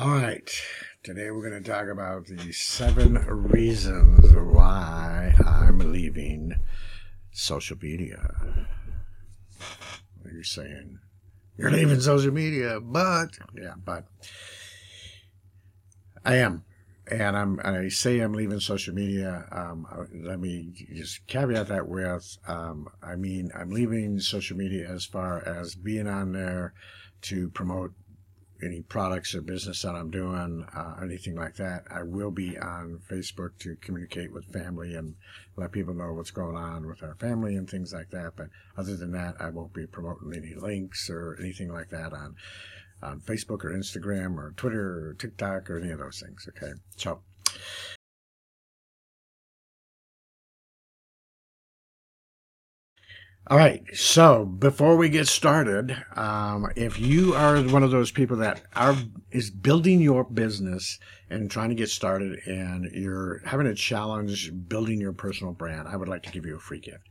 All right. Today we're going to talk about the seven reasons why I'm leaving social media. You're saying? You're leaving social media, but yeah, but I am, and I'm. I say I'm leaving social media. Um, let me just caveat that with, um, I mean, I'm leaving social media as far as being on there to promote any products or business that I'm doing, uh, anything like that. I will be on Facebook to communicate with family and let people know what's going on with our family and things like that. But other than that, I won't be promoting any links or anything like that on on Facebook or Instagram or Twitter or TikTok or any of those things. Okay, so All right. So before we get started, um, if you are one of those people that are is building your business and trying to get started, and you're having a challenge building your personal brand, I would like to give you a free gift.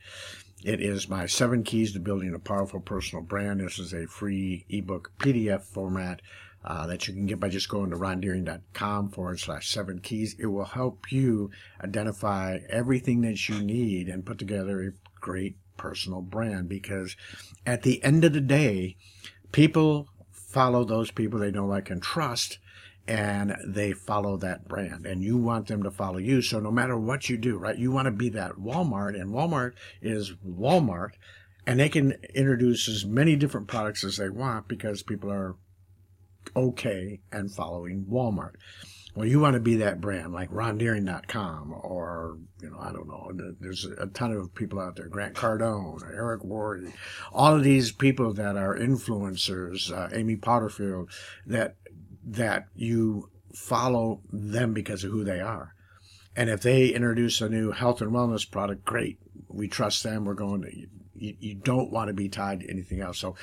It is my seven keys to building a powerful personal brand. This is a free ebook PDF format. Uh, that you can get by just going to rondeering.com forward slash seven keys. It will help you identify everything that you need and put together a great personal brand because at the end of the day, people follow those people they know, like, and trust, and they follow that brand. And you want them to follow you. So no matter what you do, right, you want to be that Walmart, and Walmart is Walmart, and they can introduce as many different products as they want because people are okay and following Walmart. Well, you want to be that brand like rondeering.com or, you know, I don't know. There's a ton of people out there, Grant Cardone, Eric Worre, all of these people that are influencers, uh, Amy Porterfield, that, that you follow them because of who they are. And if they introduce a new health and wellness product, great. We trust them. We're going to, you, you don't want to be tied to anything else. So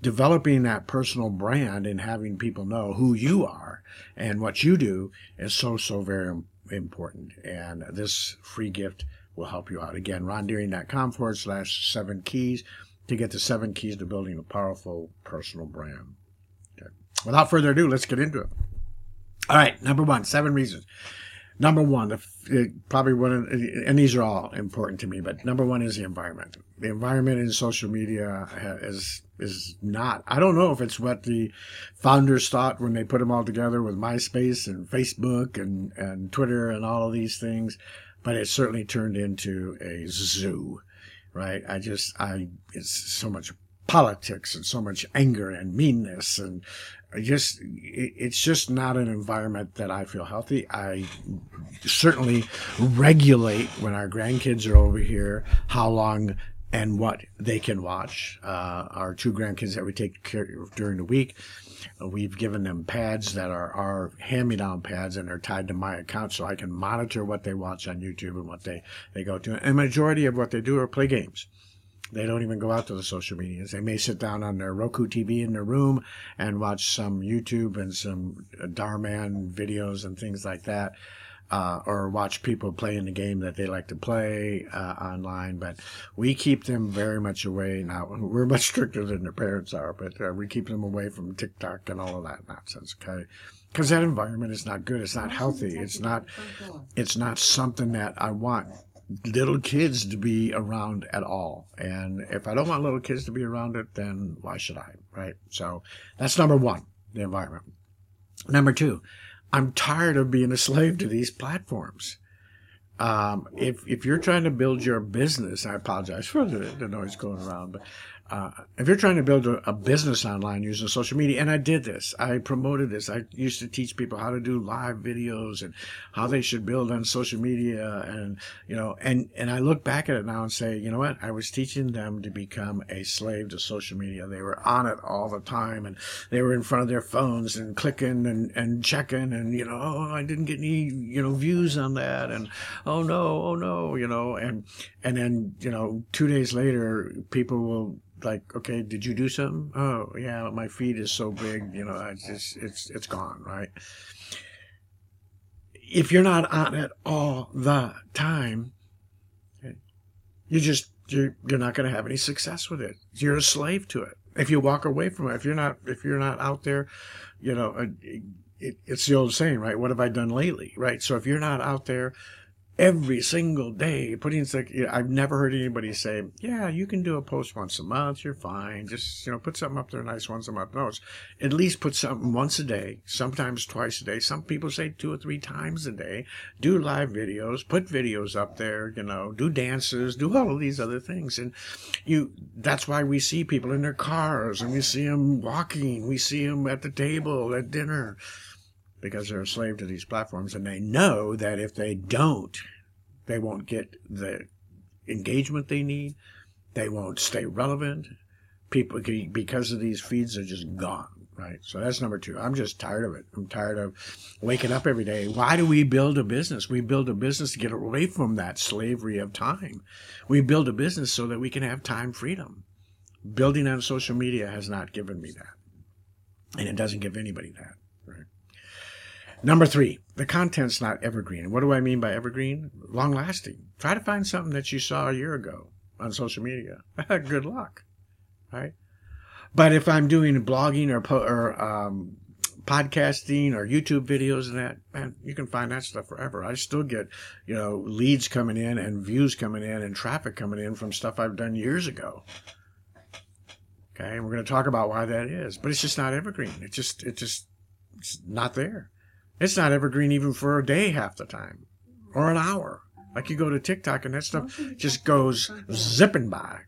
developing that personal brand and having people know who you are and what you do is so, so very important. And this free gift will help you out. Again, rondeering.com forward slash seven keys to get the seven keys to building a powerful personal brand. Okay. Without further ado, let's get into it. All right, number one, seven reasons number one, probably one, and these are all important to me, but number one is the environment. The environment in social media is is not. I don't know if it's what the founders thought when they put them all together with MySpace and Facebook and and Twitter and all of these things, but it certainly turned into a zoo, right? I just I it's so much politics and so much anger and meanness and just it's just not an environment that I feel healthy. I certainly regulate when our grandkids are over here how long and what they can watch. Uh, our two grandkids that we take care of during the week, we've given them pads that are our hand-me-down pads and they're tied to my account so I can monitor what they watch on YouTube and what they, they go to. And majority of what they do are play games. They don't even go out to the social medias. They may sit down on their Roku TV in their room and watch some YouTube and some Darman videos and things like that. Uh, or watch people playing the game that they like to play uh, online. But we keep them very much away. Now, we're much stricter than their parents are, but uh, we keep them away from TikTok and all of that nonsense, okay? Because that environment is not good. It's not healthy. It's not, it's not something that I want little kids to be around at all. And if I don't want little kids to be around it, then why should I? Right. So that's number one, the environment. Number two, I'm tired of being a slave to these platforms. Um, if, if you're trying to build your business, I apologize for the, the noise going around, but uh, if you're trying to build a, a, business online using social media, and I did this, I promoted this. I used to teach people how to do live videos and how they should build on social media, and you know, and and I look back at it now and say, you know what? I was teaching them to become a slave to social media. They were on it all the time, and they were in front of their phones and clicking and and checking, and you know, oh, I didn't get any you know views on that, and oh no, oh no, you know, and and then you know, two days later, people will like, okay, did you do something? Oh, yeah, my feet is so big, you know, it's just, it's, it's gone, right? If you're not on it all the time, you just, you're, you're not going to have any success with it. You're a slave to it. If you walk away from it, if you're not, if you're not out there, you know, uh, it, it's the old saying, right? What have I done lately, right? So if you're not out there every single day putting like i've never heard anybody say yeah you can do a post once a month you're fine just you know put something up there nice once a month. No at least put something once a day sometimes twice a day. Some people say two or three times a day. Do live videos put videos up there you know do dances do all of these other things. And you that's why we see people in their cars and we see them walking we see them at the table at dinner because they're a slave to these platforms and they know that if they don't, they won't get the engagement they need. They won't stay relevant. People, because of these feeds, are just gone. Right. So that's number two. I'm just tired of it. I'm tired of waking up every day. Why do we build a business? We build a business to get away from that slavery of time. We build a business so that we can have time freedom. Building on social media has not given me that. And it doesn't give anybody that. Number three, the content's not evergreen. What do I mean by evergreen? Long lasting. Try to find something that you saw a year ago on social media. Good luck, right? But if I'm doing blogging or, po- or um, podcasting or YouTube videos and that, man, you can find that stuff forever. I still get, you know, leads coming in and views coming in and traffic coming in from stuff I've done years ago. Okay, and we're going to talk about why that is, but it's just not evergreen. It's just, it just, it's not there. It's not evergreen even for a day half the time or an hour. Like you go to TikTok and that stuff just goes zipping by.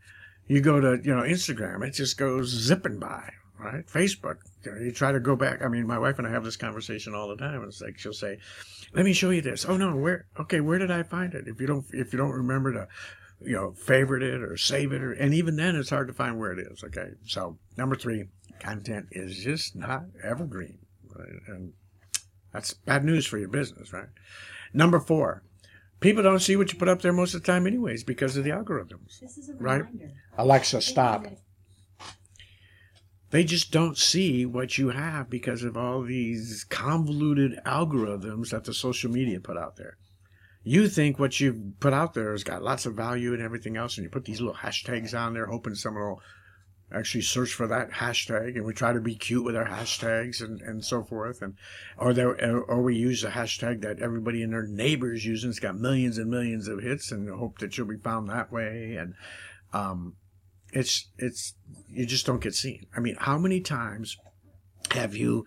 You go to, you know, Instagram, it just goes zipping by, right? Facebook, you, know, you try to go back. I mean, my wife and I have this conversation all the time. It's like she'll say, "Let me show you this." Oh no, where? Okay, where did I find it? If you don't, if you don't remember to, you know, favorite it or save it, or and even then, it's hard to find where it is. Okay, so number three, content is just not evergreen, right? and that's bad news for your business, right? Number four, people don't see what you put up there most of the time, anyways, because of the algorithms. right? Alexa, stop. They just don't see what you have because of all these convoluted algorithms that the social media put out there. You think what you've put out there has got lots of value and everything else, and you put these little hashtags on there, hoping someone will actually search for that hashtag and we try to be cute with our hashtags and, and so forth. And or there or we use a hashtag that everybody in their neighbors using it's got millions and millions of hits and hope that you'll be found that way? And um it's it's you just don't get seen. I mean how many times have you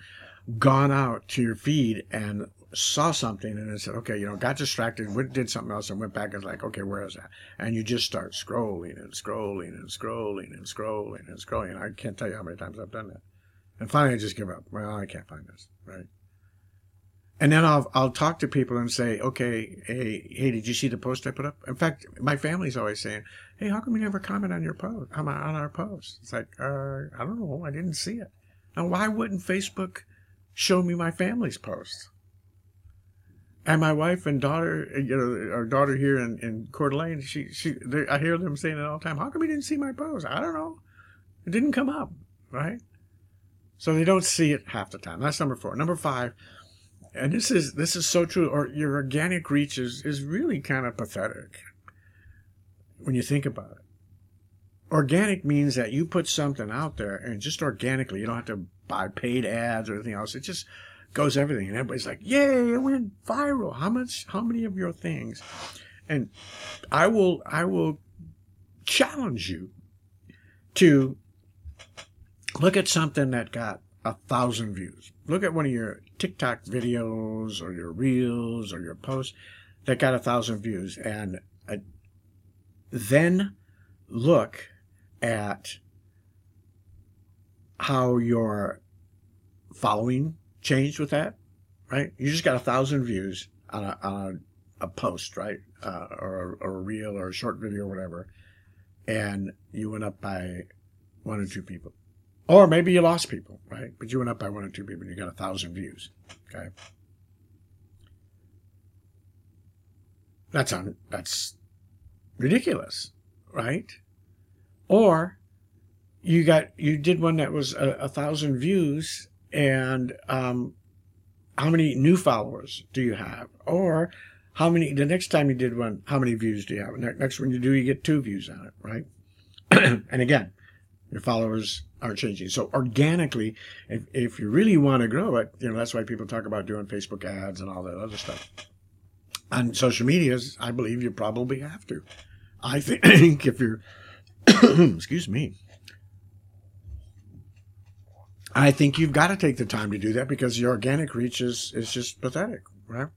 gone out to your feed and saw something and it said, okay, you know, got distracted, went, did something else and went back and was like, okay, where is that? And you just start scrolling and scrolling and scrolling and scrolling and scrolling. I can't tell you how many times I've done that. And finally I just give up. Well, I can't find this, right? And then I'll, I'll talk to people and say, okay, hey, hey, did you see the post I put up? In fact, my family's always saying, hey, how come you never comment on your post, on our post? It's like, uh, I don't know. I didn't see it. Now, why wouldn't Facebook show me my family's posts? And my wife and daughter, uh, you know, our daughter here in, in Coeur d'Alene, she, she, they, I hear them saying it all the time. How come you didn't see my post? I don't know. It didn't come up, right? So they don't see it half the time. That's number four. Number five, and this is this is so true. Or your organic reach is is really kind of pathetic when you think about it. Organic means that you put something out there and just organically, you don't have to buy paid ads or anything else. It just goes everything, and everybody's like, "Yay! It went viral." How much? How many of your things? And I will, I will challenge you to look at something that got a thousand views. Look at one of your TikTok videos or your reels or your posts that got a thousand views, and uh, then look at how your following changed with that, right? You just got a thousand views on a, on a, a post, right? Uh, or, or a reel or a short video or whatever. And you went up by one or two people. Or maybe you lost people, right? But you went up by one or two people and you got a thousand views. Okay. That's on, that's ridiculous, right? Or you got, you did one that was a, a thousand views and um, how many new followers do you have? Or how many, the next time you did one, how many views do you have? Next one you do, you get two views on it, right? and again, Your followers are changing. So organically, if, if you really want to grow it, you know, that's why people talk about doing Facebook ads and all that other stuff. On social medias, I believe you probably have to. I think if you're, excuse me, I think you've got to take the time to do that because your organic reach is, is just pathetic, right?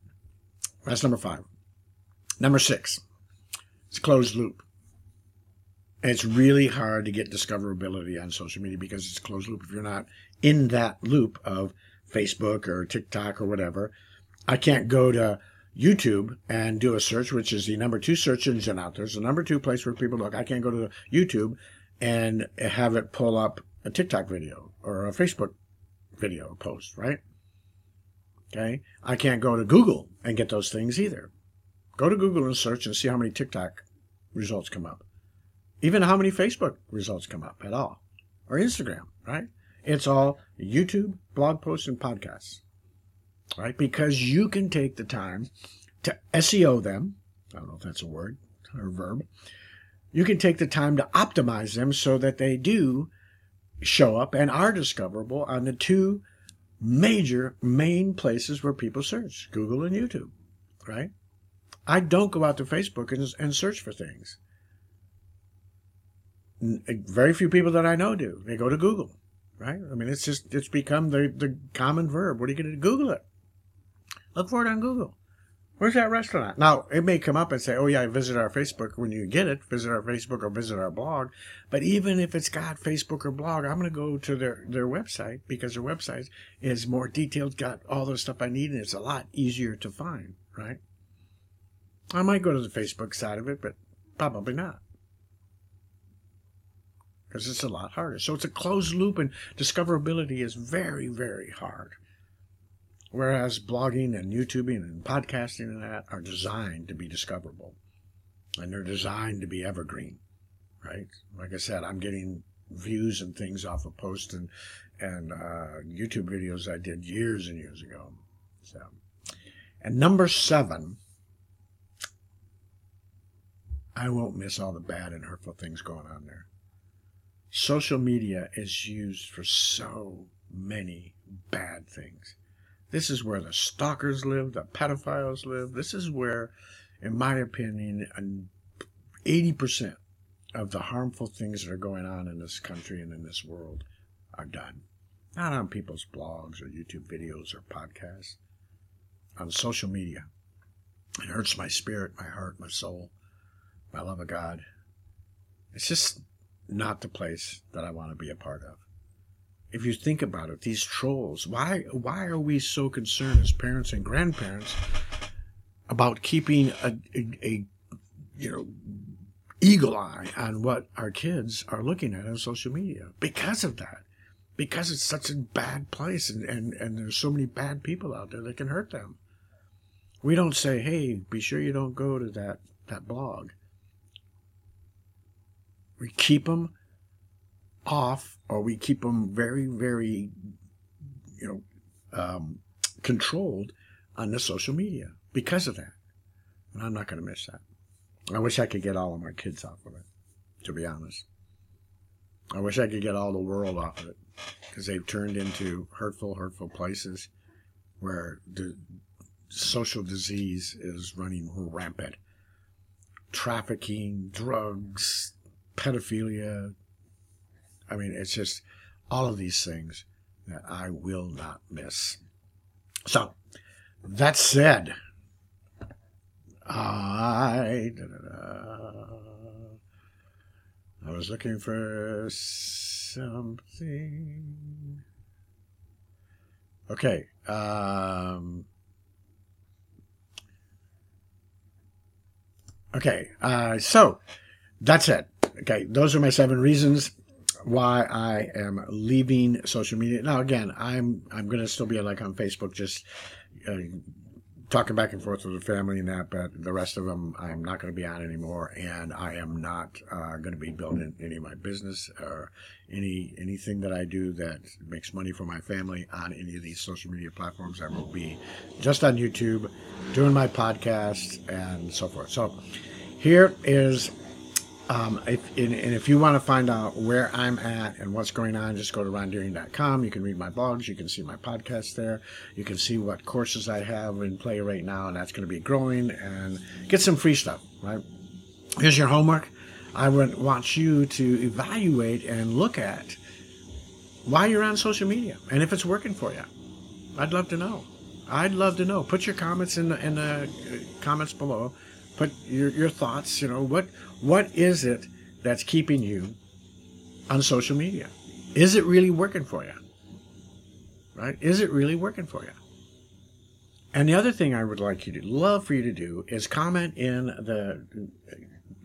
That's number five. Number six, it's closed loop. And it's really hard to get discoverability on social media because it's closed loop. If you're not in that loop of Facebook or TikTok or whatever, I can't go to YouTube and do a search, which is the number two search engine out there. It's the number two place where people look. I can't go to YouTube and have it pull up a TikTok video or a Facebook video post, right? Okay. I can't go to Google and get those things either. Go to Google and search and see how many TikTok results come up. Even how many Facebook results come up at all. Or Instagram, right? It's all YouTube, blog posts, and podcasts. Right? Because you can take the time to SEO them. I don't know if that's a word or verb. You can take the time to optimize them so that they do show up and are discoverable on the two major main places where people search Google and YouTube, right? I don't go out to Facebook and, and search for things. Eh, very few people that I know do. They go to Google, right? I mean, it's just, it's become the, the common verb. What are you going to Google it? Look for it on Google. Where's that restaurant? Now, it may come up and say, oh, yeah, visit our Facebook when you get it. Visit our Facebook or visit our blog. But even if it's got Facebook or blog, I'm going to go to their, their website because their website is more detailed, got all the stuff I need, and it's a lot easier to find, right? I might go to the Facebook side of it, but probably not. Because it's a lot harder. So it's a closed loop, and discoverability is very, very hard. Whereas blogging and YouTubing and podcasting and that are designed to be discoverable. And they're designed to be evergreen, right? Like I said, I'm getting views and things off of posts and, and uh, YouTube videos I did years and years ago. So, and number seven I won't miss all the bad and hurtful things going on there. Social media is used for so many bad things. This is where the stalkers live, the pedophiles live. This is where, in my opinion, 80% of the harmful things that are going on in this country and in this world are done. Not on people's blogs or YouTube videos or podcasts, on social media. It hurts my spirit, my heart, my soul my love of God. It's just not the place that I want to be a part of. If you think about it, these trolls, why why are we so concerned as parents and grandparents about keeping a, a, a you know eagle eye on what our kids are looking at on social media? Because of that. Because it's such a bad place and, and, and there's so many bad people out there that can hurt them. We don't say, hey, be sure you don't go to that, that blog we keep them off or we keep them very, very, you know, um, controlled on the social media because of that. And I'm not going to miss that. I wish I could get all of my kids off of it, to be honest. I wish I could get all the world off of it because they've turned into hurtful, hurtful places where the social disease is running rampant. Trafficking, drugs, pedophilia. I mean, it's just all of these things that I will not miss. So, that said, I I was looking for something. Okay. Um, okay. Uh, so that's it. Okay, those are my seven reasons why I am leaving social media. Now, again, I'm I'm going to still be like on Facebook, just uh, talking back and forth with the family and that. But the rest of them, I'm not going to be on anymore, and I am not uh, going to be building any of my business or any anything that I do that makes money for my family on any of these social media platforms. I will be just on YouTube, doing my podcast and so forth. So here is Um, if, and, if you want to find out where I'm at and what's going on, just go to rondeering.com. You can read my blogs. You can see my podcast there. You can see what courses I have in play right now, and that's going to be growing and get some free stuff, right? Here's your homework. I would want you to evaluate and look at why you're on social media and if it's working for you. I'd love to know. I'd love to know. Put your comments in the, in the uh, comments below. Put your, your thoughts. You know what what is it that's keeping you on social media? Is it really working for you? Right? Is it really working for you? And the other thing I would like you to love for you to do is comment in the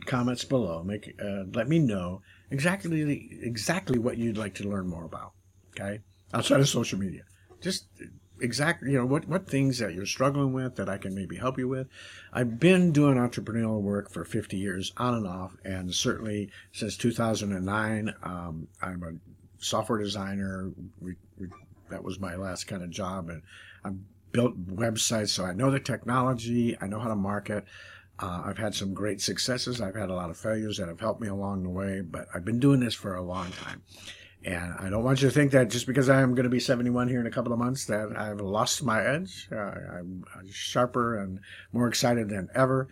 comments below. Make uh, let me know exactly exactly what you'd like to learn more about. Okay, outside of social media, just exactly you know what what things that you're struggling with that I can maybe help you with. I've been doing entrepreneurial work for 50 years on and off, and certainly since 2009, um, I'm a software designer. We, we, that was my last kind of job, and I've built websites, so I know the technology. I know how to market. Uh, I've had some great successes. I've had a lot of failures that have helped me along the way, but I've been doing this for a long time. And I don't want you to think that just because I'm going to be 71 here in a couple of months that I've lost my edge. Uh, I'm sharper and more excited than ever.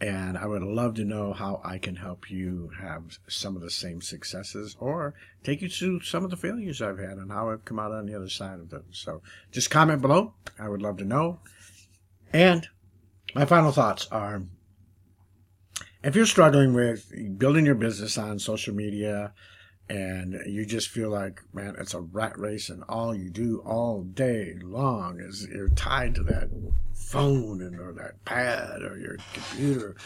And I would love to know how I can help you have some of the same successes or take you through some of the failures I've had and how I've come out on the other side of them. So just comment below. I would love to know. And my final thoughts are if you're struggling with building your business on social media, and you just feel like, man, it's a rat race, and all you do all day long is you're tied to that phone and or that pad or your computer,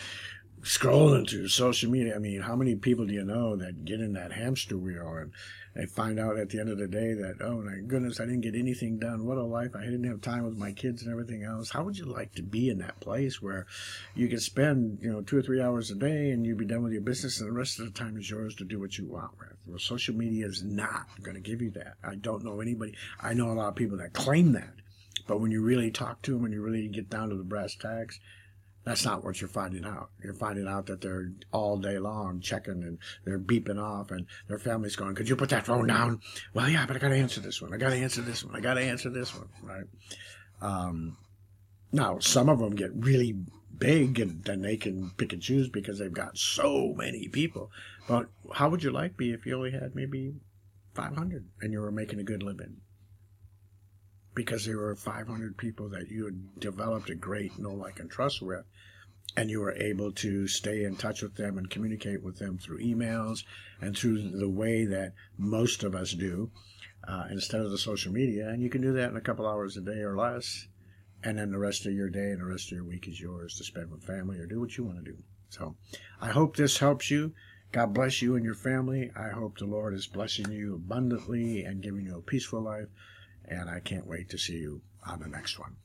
scrolling through social media. I mean, how many people do you know that get in that hamster wheel and they find out at the end of the day that, oh my goodness, I didn't get anything done. What a life. I didn't have time with my kids and everything else. How would you like to be in that place where you could spend, you know, two or three hours a day and you'd be done with your business and the rest of the time is yours to do what you want with? Well, social media is not going to give you that. I don't know anybody. I know a lot of people that claim that. But when you really talk to them and you really get down to the brass tacks, that's not what you're finding out. You're finding out that they're all day long checking and they're beeping off and their family's going, could you put that phone down? Well, yeah, but I got to answer this one. I got to answer this one. I got to answer this one. Right. Um, now, some of them get really big and then they can pick and choose because they've got so many people. But how would your life be if you only had maybe 500 and you were making a good living? Because there were 500 people that you had developed a great know, like, and trust with, and you were able to stay in touch with them and communicate with them through emails and through the way that most of us do uh, instead of the social media. And you can do that in a couple hours a day or less. And then the rest of your day and the rest of your week is yours to spend with family or do what you want to do. So I hope this helps you. God bless you and your family. I hope the Lord is blessing you abundantly and giving you a peaceful life and I can't wait to see you on the next one.